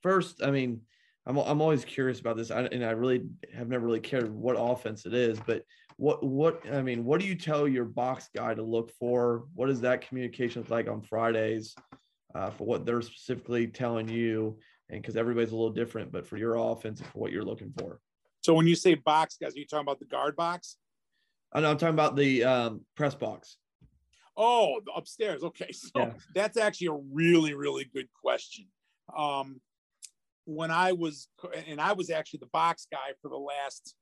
first, I mean, I'm, I'm always curious about this, I, and I really have never really cared what offense it is, but what what I mean, what do you tell your box guy to look for? What is that communication look like on Fridays uh, for what they're specifically telling you? And because everybody's a little different, but for your offense, for what you're looking for. So when you say box guys, are you talking about the guard box? I know I'm talking about the um, press box. Oh, upstairs. Okay, so yeah. that's actually a really really good question. Um, when I was, and I was actually the box guy for the last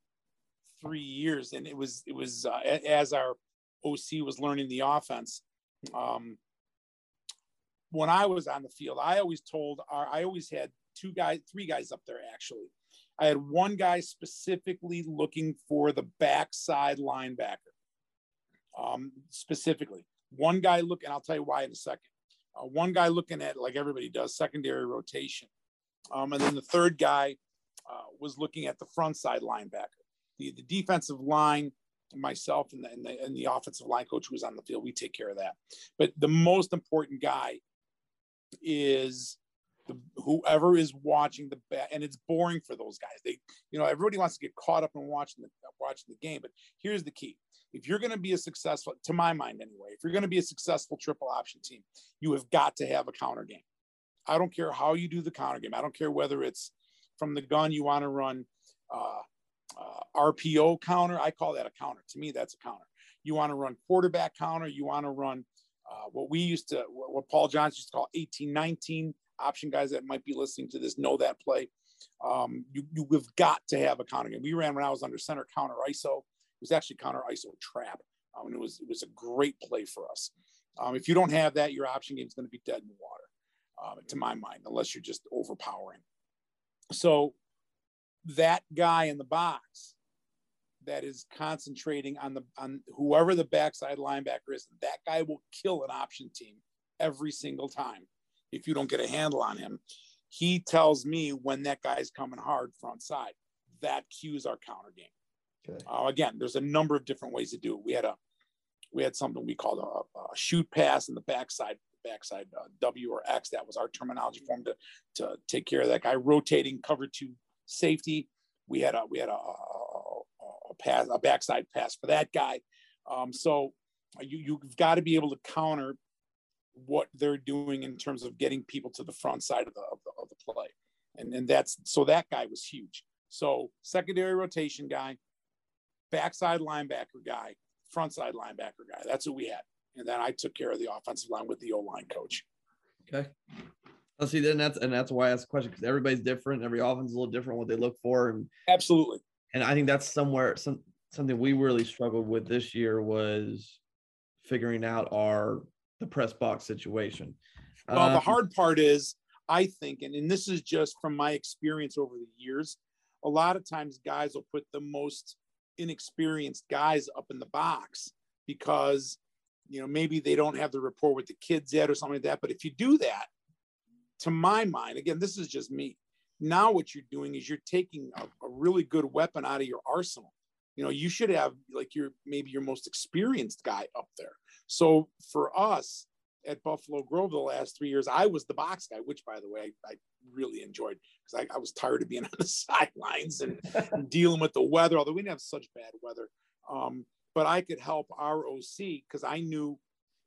three years, and it was it was uh, as our OC was learning the offense. Um, when I was on the field, I always told our, I always had two guys, three guys up there actually. I had one guy specifically looking for the backside linebacker. Um, specifically, one guy looking. I'll tell you why in a second. Uh, one guy looking at like everybody does secondary rotation, um, and then the third guy uh, was looking at the front side linebacker the, the defensive line, myself and the, and the, and the offensive line coach who was on the field, we take care of that. But the most important guy is the, whoever is watching the bat, and it's boring for those guys. They, you know, everybody wants to get caught up in watching the watching the game. But here's the key: if you're going to be a successful, to my mind anyway, if you're going to be a successful triple option team, you have got to have a counter game. I don't care how you do the counter game. I don't care whether it's from the gun you want to run uh, uh, RPO counter. I call that a counter. To me, that's a counter. You want to run quarterback counter. You want to run uh, what we used to, what Paul Johnson used to call 1819 option guys that might be listening to this know that play. Um, you, you have got to have a counter game. We ran when I was under center counter ISO. It was actually counter ISO trap. Um, and it was, it was a great play for us. Um, if you don't have that, your option game is going to be dead in the water, um, to my mind, unless you're just overpowering. So that guy in the box that is concentrating on the on whoever the backside linebacker is, that guy will kill an option team every single time if you don't get a handle on him. He tells me when that guy's coming hard front side. That cues our counter game. Okay. Uh, again, there's a number of different ways to do it. We had a we had something we called a, a shoot pass in the backside backside uh, W or X. That was our terminology for him to to take care of that guy rotating cover two safety. We had a we had a, a, a pass a backside pass for that guy. Um, so you you've got to be able to counter what they're doing in terms of getting people to the front side of the of the, of the play, and and that's so that guy was huge. So secondary rotation guy, backside linebacker guy, front side linebacker guy. That's what we had, and then I took care of the offensive line with the O line coach. Okay. Well, see, then that's and that's why I asked the question because everybody's different. Every offense is a little different what they look for, and absolutely. And I think that's somewhere some something we really struggled with this year was figuring out our the press box situation. Well, um, the hard part is, I think, and, and this is just from my experience over the years, a lot of times guys will put the most inexperienced guys up in the box because you know maybe they don't have the rapport with the kids yet or something like that. But if you do that, to my mind, again, this is just me. Now, what you're doing is you're taking a, a really good weapon out of your arsenal. You know, you should have like your maybe your most experienced guy up there. So for us at Buffalo Grove the last three years, I was the box guy, which by the way, I, I really enjoyed because I, I, was tired of being on the sidelines and, and, dealing with the weather, although we didn't have such bad weather. Um, but I could help our OC because I knew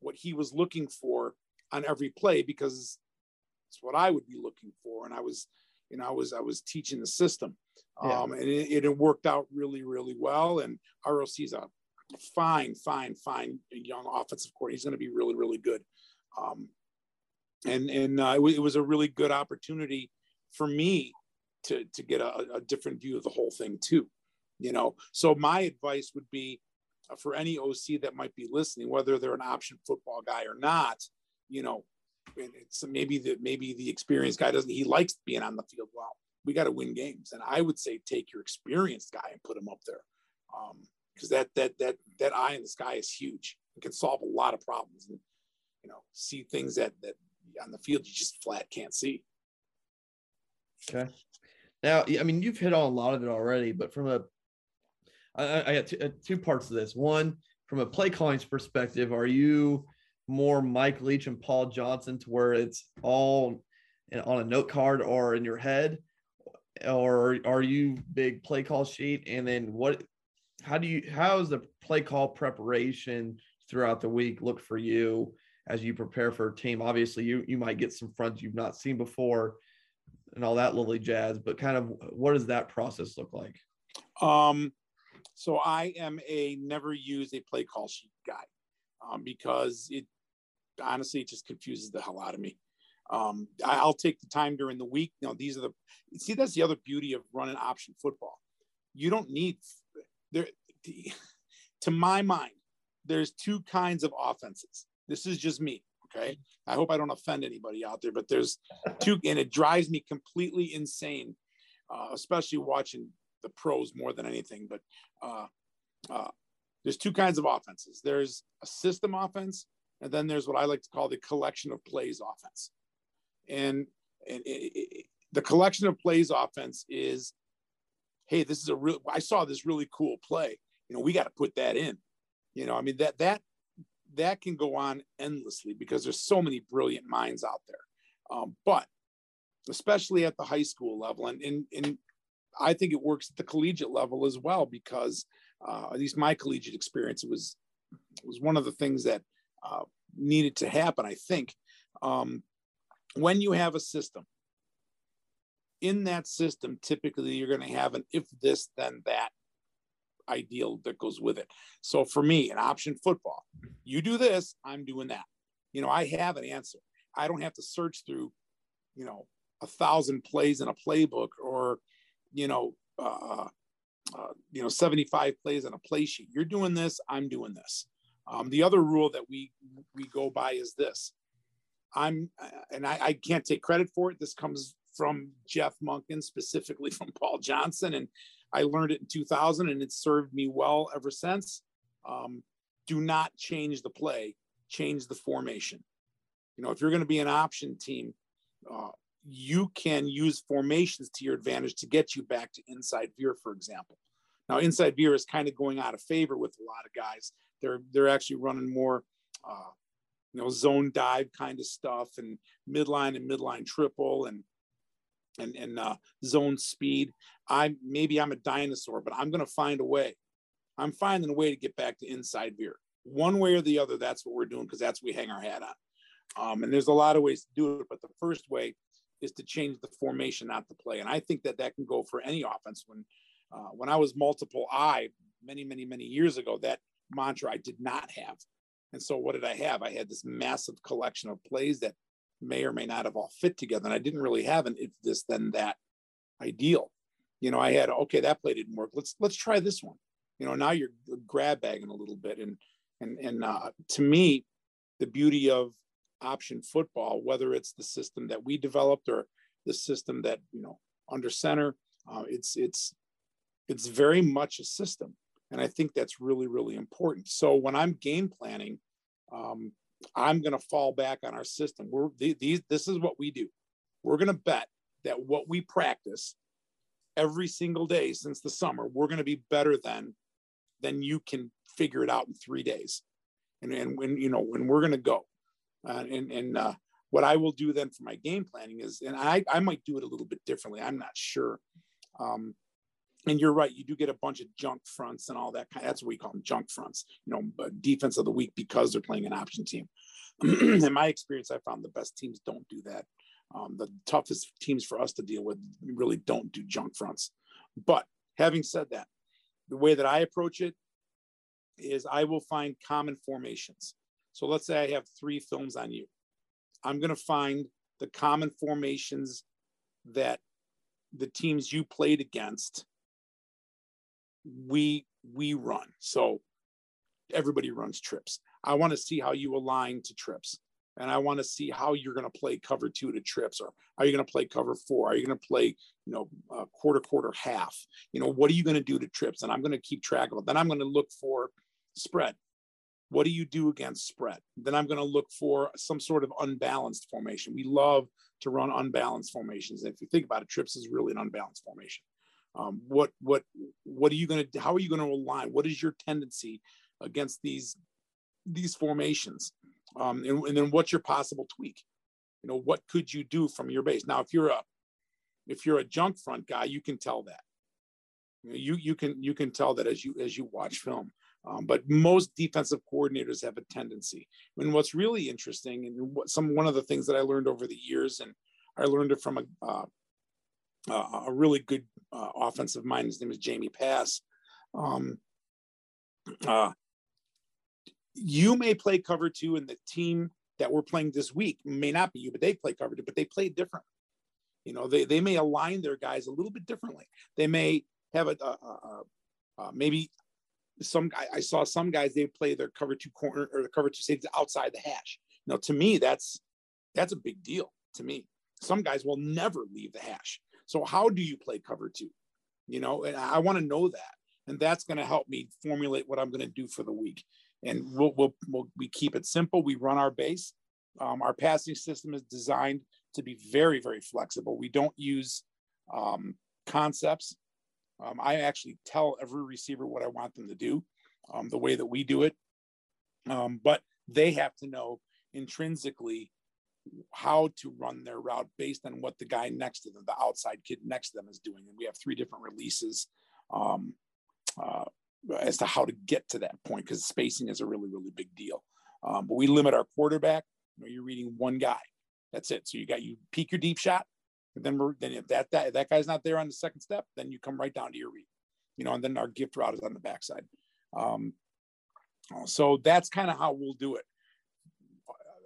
what he was looking for on every play because it's what I would be looking for. And I was, you know, I was I was teaching the system, yeah. um, and it, it worked out really really well. And ROC is a fine, fine, fine young offensive coordinator. He's going to be really really good. Um, and and uh, it, w- it, was a really good opportunity for me to to get a, a different view of the whole thing too. You know, so my advice would be uh, for any OC that might be listening, whether they're an option football guy or not, you know, it's maybe the maybe the experienced guy doesn't he likes being on the field. Well, we got to win games, and I would say take your experienced guy and put him up there, because um, that that that that eye in the sky is huge. It can solve a lot of problems, and you know see things that that on the field you just flat can't see. Okay. Now, I mean, you've hit on a lot of it already, but from a, I, I got two, uh, two parts of this. One, from a play calling perspective, are you more Mike Leach and Paul Johnson to where it's all on a note card or in your head? Or are you big play call sheet? And then what, how do you, how is the play call preparation throughout the week look for you as you prepare for a team? Obviously, you, you might get some fronts you've not seen before and all that lily jazz, but kind of what does that process look like? Um, so I am a never use a play call sheet guy um, because it honestly it just confuses the hell out of me. Um, I, will take the time during the week. You know, these are the see that's the other beauty of running option football. You don't need there. To my mind, there's two kinds of offenses. This is just me. Okay. I hope I don't offend anybody out there, but there's two, and it drives me completely insane, uh, especially watching the pros more than anything. But uh, uh, there's two kinds of offenses there's a system offense, and then there's what I like to call the collection of plays offense. And, and it, it, the collection of plays offense is hey, this is a real, I saw this really cool play. You know, we got to put that in. You know, I mean, that, that, that can go on endlessly because there's so many brilliant minds out there. Um, but especially at the high school level, and, and, and I think it works at the collegiate level as well because uh, at least my collegiate experience was was one of the things that uh, needed to happen. I think um, when you have a system, in that system, typically you're going to have an if this then that ideal that goes with it. So for me, an option football, you do this, I'm doing that. You know, I have an answer. I don't have to search through, you know, a thousand plays in a playbook or, you know, uh, uh, you know, 75 plays on a play sheet. You're doing this, I'm doing this. Um, the other rule that we we go by is this. I'm, and I, I can't take credit for it. This comes from Jeff Monken, specifically from Paul Johnson, and I learned it in 2000 and it's served me well ever since. Um, do not change the play, change the formation. You know, if you're going to be an option team, uh, you can use formations to your advantage to get you back to inside veer, for example. Now, inside veer is kind of going out of favor with a lot of guys. They're they're actually running more, uh, you know, zone dive kind of stuff and midline and midline triple and and, and uh, zone speed. I maybe I'm a dinosaur, but I'm going to find a way. I'm finding a way to get back to inside veer. One way or the other, that's what we're doing because that's what we hang our hat on. Um, and there's a lot of ways to do it, but the first way is to change the formation, not the play. And I think that that can go for any offense. When uh, when I was multiple I many, many, many years ago, that mantra I did not have. And so what did I have? I had this massive collection of plays that may or may not have all fit together. And I didn't really have an if this then that ideal. You know, I had okay, that play didn't work. Let's let's try this one. You know, now you're grab bagging a little bit. And and and uh, to me, the beauty of option football, whether it's the system that we developed or the system that you know under center, uh, it's it's it's very much a system, and I think that's really really important. So when I'm game planning, um, I'm going to fall back on our system. We're these. This is what we do. We're going to bet that what we practice every single day since the summer, we're going to be better than than you can figure it out in three days. And and when you know when we're going to go, uh, and and uh, what I will do then for my game planning is, and I I might do it a little bit differently. I'm not sure. Um, and you're right. You do get a bunch of junk fronts and all that. Kind of, that's what we call them, junk fronts. You know, defense of the week because they're playing an option team. In my experience, I found the best teams don't do that. Um, the toughest teams for us to deal with really don't do junk fronts. But having said that, the way that I approach it is I will find common formations. So let's say I have three films on you. I'm going to find the common formations that the teams you played against we we run. So everybody runs trips. I want to see how you align to trips. And I want to see how you're going to play cover two to trips, or are you going to play cover four? Are you going to play, you know, quarter, quarter, half? You know, what are you going to do to trips? And I'm going to keep track of it. Then I'm going to look for spread. What do you do against spread? Then I'm going to look for some sort of unbalanced formation. We love to run unbalanced formations. And if you think about it, trips is really an unbalanced formation. Um, what what what are you going to how are you going to align? What is your tendency against these these formations? Um, and, and then what's your possible tweak? You know, what could you do from your base? Now, if you're a if you're a junk front guy, you can tell that. You you can you can tell that as you as you watch film. Um, but most defensive coordinators have a tendency. And what's really interesting, and what some one of the things that I learned over the years, and I learned it from a uh, a really good uh, offensive mind. His name is Jamie Pass. Um, uh, you may play cover two, and the team that we're playing this week may not be you, but they play cover two, but they play different. You know, they, they may align their guys a little bit differently. They may have a, a, a, a maybe some guy I saw some guys they play their cover two corner or the cover two safety outside the hash. Now, to me, that's that's a big deal. To me, some guys will never leave the hash. So how do you play cover two? You know, and I want to know that, and that's going to help me formulate what I'm going to do for the week. And we'll, we'll, we'll we keep it simple. We run our base. Um, our passing system is designed to be very very flexible. We don't use um, concepts. Um, I actually tell every receiver what I want them to do, um, the way that we do it. Um, but they have to know intrinsically how to run their route based on what the guy next to them, the outside kid next to them, is doing. And we have three different releases um, uh, as to how to get to that point because spacing is a really, really big deal. Um, but we limit our quarterback. You know, you're reading one guy. That's it. So you got you peek your deep shot, then we're then if that that that guy's not there on the second step, then you come right down to your read. You know, and then our gift route is on the backside. Um, so that's kind of how we'll do it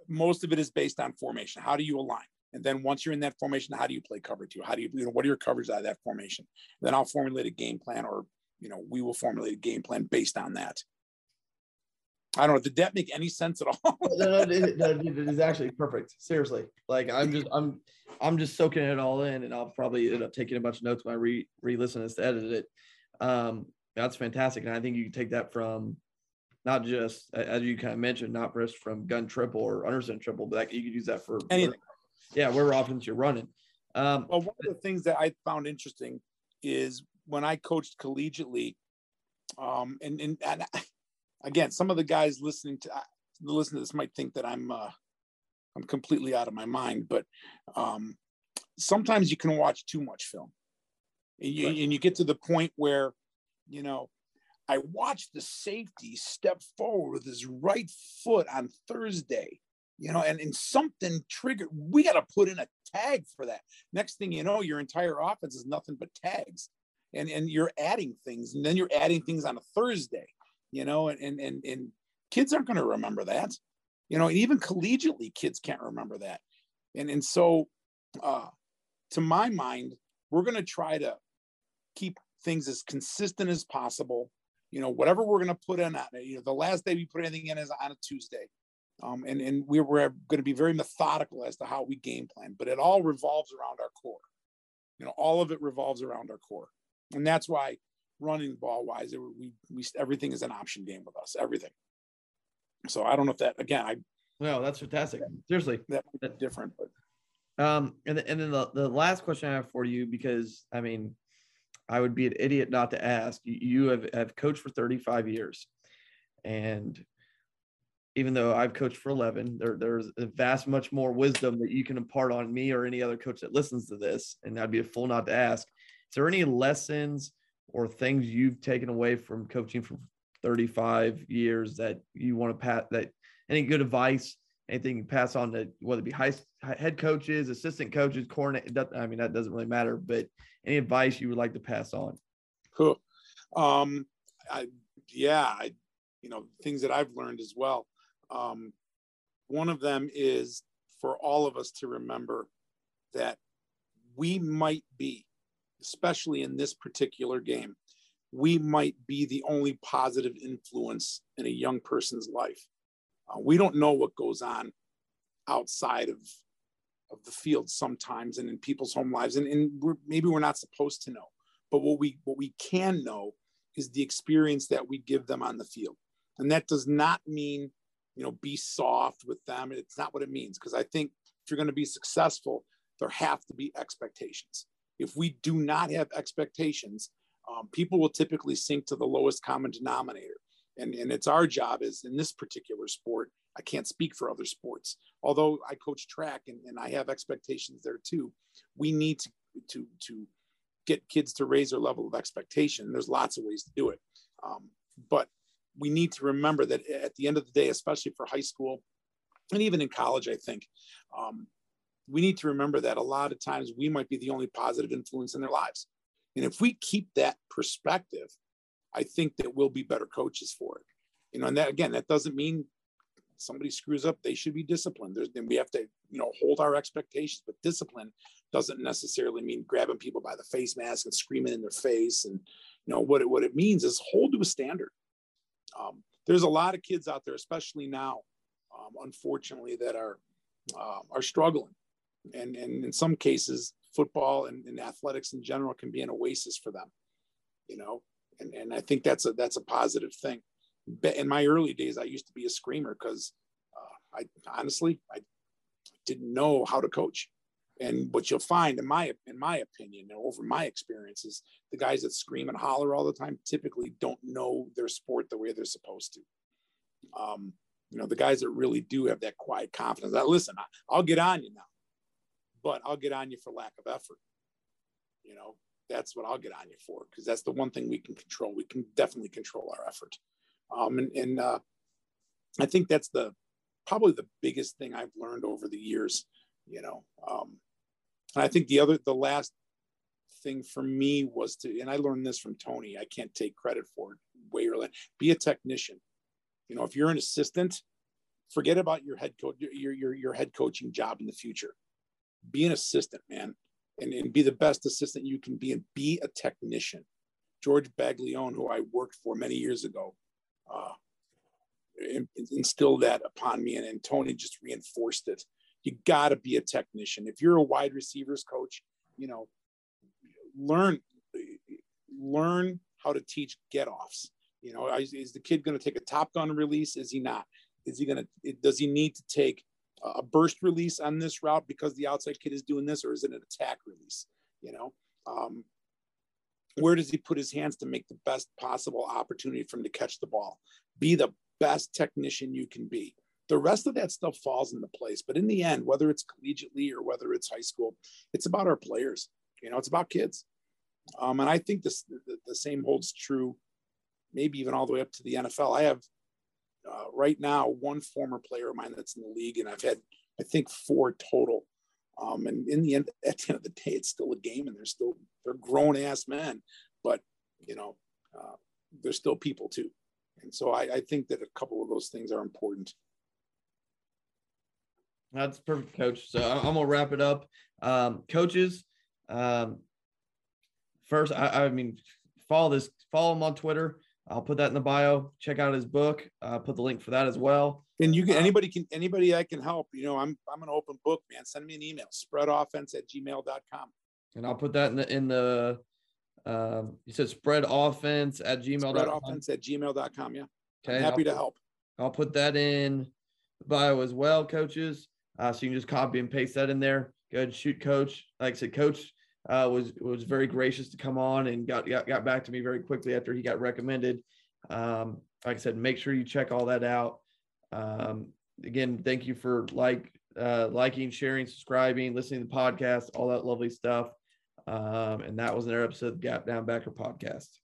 most of it is based on formation. How do you align? And then once you're in that formation, how do you play cover two? How do you, you know, what are your covers out of that formation? Then I'll formulate a game plan or, you know, we will formulate a game plan based on that. I don't know. Did that make any sense at all? no, no, it, no, it is actually perfect. Seriously. Like I'm just, I'm, I'm just soaking it all in and I'll probably end up taking a bunch of notes when I re, re-listen this to edit it. Um, that's fantastic. And I think you can take that from not just as you kind of mentioned, not just from gun triple or under center triple, but that, you could use that for anything. yeah, where offense you're running. Um, well, one of the things that I found interesting is when I coached collegiately, um, and, and, and again, some of the guys listening to uh, listen to this might think that I'm uh, I'm completely out of my mind, but um, sometimes you can watch too much film, and you, right. and you get to the point where you know I watched the safety step forward with his right foot on Thursday, you know, and, and something triggered. We got to put in a tag for that. Next thing you know, your entire offense is nothing but tags. And, and you're adding things, and then you're adding things on a Thursday, you know, and, and, and, kids aren't going to remember that, you know, and even collegiately, kids can't remember that. And, and so, uh, to my mind, we're going to try to keep things as consistent as possible you know, whatever we're going to put in. You know, the last day we put anything in is on a Tuesday. Um, and, and we we're going to be very methodical as to how we game plan, but it all revolves around our core. You know, all of it revolves around our core. And that's why running the ball wise, it, we, we, everything is an option game with us, everything. So I don't know if that, again, I, no, that's fantastic. Seriously, that's different, but um, and, and then the, the last question I have for you, because I mean, I would be an idiot not to ask. You have, have coached for 35 years. And even though I've coached for 11, there, there's a vast much more wisdom that you can impart on me or any other coach that listens to this. And I'd be a fool not to ask. Is there any lessons or things you've taken away from coaching for 35 years that you want to pass that any good advice anything you pass on to whether it be high head coaches, assistant coaches, coordinator. I mean, that doesn't really matter. But any advice you would like to pass on? Cool. Um, I, yeah, I, you know, things that I've learned as well. Um, one of them is for all of us to remember that we might be, especially in this particular game, we might be the only positive influence in a young person's life uh, we don't know what goes on outside of of the field sometimes and in people's home lives, and, and we're, maybe we're not supposed to know. But what we what we can know is the experience that we give them on the field. And that does not mean, you know, be soft with them. It's not what it means. Because I think if you're going to be successful, there have to be expectations. If we do not have expectations, um, people will typically sink to the lowest common denominator. And, and it's our job is in this particular sport. I can't speak for other sports, although I coach track and, and I have expectations there too. We need to, to, to get kids to raise their level of expectation. There's lots of ways to do it. Um, but we need to remember that at the end of the day, especially for high school and even in college, I think um, we need to remember that a lot of times we might be the only positive influence in their lives. And if we keep that perspective, I think that we'll be better coaches for it. You know, and that again, that doesn't mean somebody screws up, they should be disciplined. There's, then we have to, you know, hold our expectations. But discipline doesn't necessarily mean grabbing people by the face mask and screaming in their face. And you know what it, what it means is hold to a standard. Um, there's a lot of kids out there, especially now, um, unfortunately, that are uh, are struggling, and and in some cases, football and, and athletics in general can be an oasis for them. You know, and and I think that's a that's a positive thing. In my early days, I used to be a screamer because uh, I honestly I didn't know how to coach. And what you'll find, in my in my opinion, over my experiences, the guys that scream and holler all the time typically don't know their sport the way they're supposed to. Um, you know, the guys that really do have that quiet confidence. That listen, I, I'll get on you now, but I'll get on you for lack of effort. You know, that's what I'll get on you for because that's the one thing we can control. We can definitely control our effort. Um, and and uh, I think that's the probably the biggest thing I've learned over the years. You know, um, and I think the other the last thing for me was to, and I learned this from Tony. I can't take credit for it. Way or be a technician. You know, if you're an assistant, forget about your head coach, your, your, your head coaching job in the future. Be an assistant, man and, and be the best assistant you can be and be a technician. George Baglione, who I worked for many years ago, uh, instilled that upon me, and, and Tony just reinforced it. You got to be a technician. If you're a wide receivers coach, you know, learn learn how to teach get offs. You know, is, is the kid going to take a Top Gun release? Is he not? Is he going to? Does he need to take a burst release on this route because the outside kid is doing this, or is it an attack release? You know, um, where does he put his hands to make the best possible opportunity for him to catch the ball? Be the best technician you can be. The rest of that stuff falls into place. But in the end, whether it's collegiately or whether it's high school, it's about our players. You know, it's about kids. Um, and I think this the, the same holds true, maybe even all the way up to the NFL. I have uh, right now one former player of mine that's in the league, and I've had I think four total. Um, and in the end, at the end of the day, it's still a game, and they're still they're grown ass men, but you know uh, they're still people too. And so I, I think that a couple of those things are important. That's perfect, coach. So I'm gonna wrap it up. Um, coaches, um, first, I, I mean, follow this, follow them on Twitter. I'll put that in the bio. Check out his book. Uh, put the link for that as well. And you can uh, anybody can anybody I can help. You know, I'm I'm an open book, man. Send me an email, spreadoffense at gmail.com. And I'll put that in the in the um you said spread offense at gmail. Spread offense at gmail.com. Yeah. Okay. I'm happy to help. I'll put that in the bio as well, coaches. Uh, so you can just copy and paste that in there. Go ahead shoot coach. Like I said, coach uh, was was very gracious to come on and got, got got back to me very quickly after he got recommended. Um, like I said, make sure you check all that out. Um, again, thank you for like uh, liking, sharing, subscribing, listening to the podcast, all that lovely stuff. Um, and that was another episode of Gap Down Backer podcast.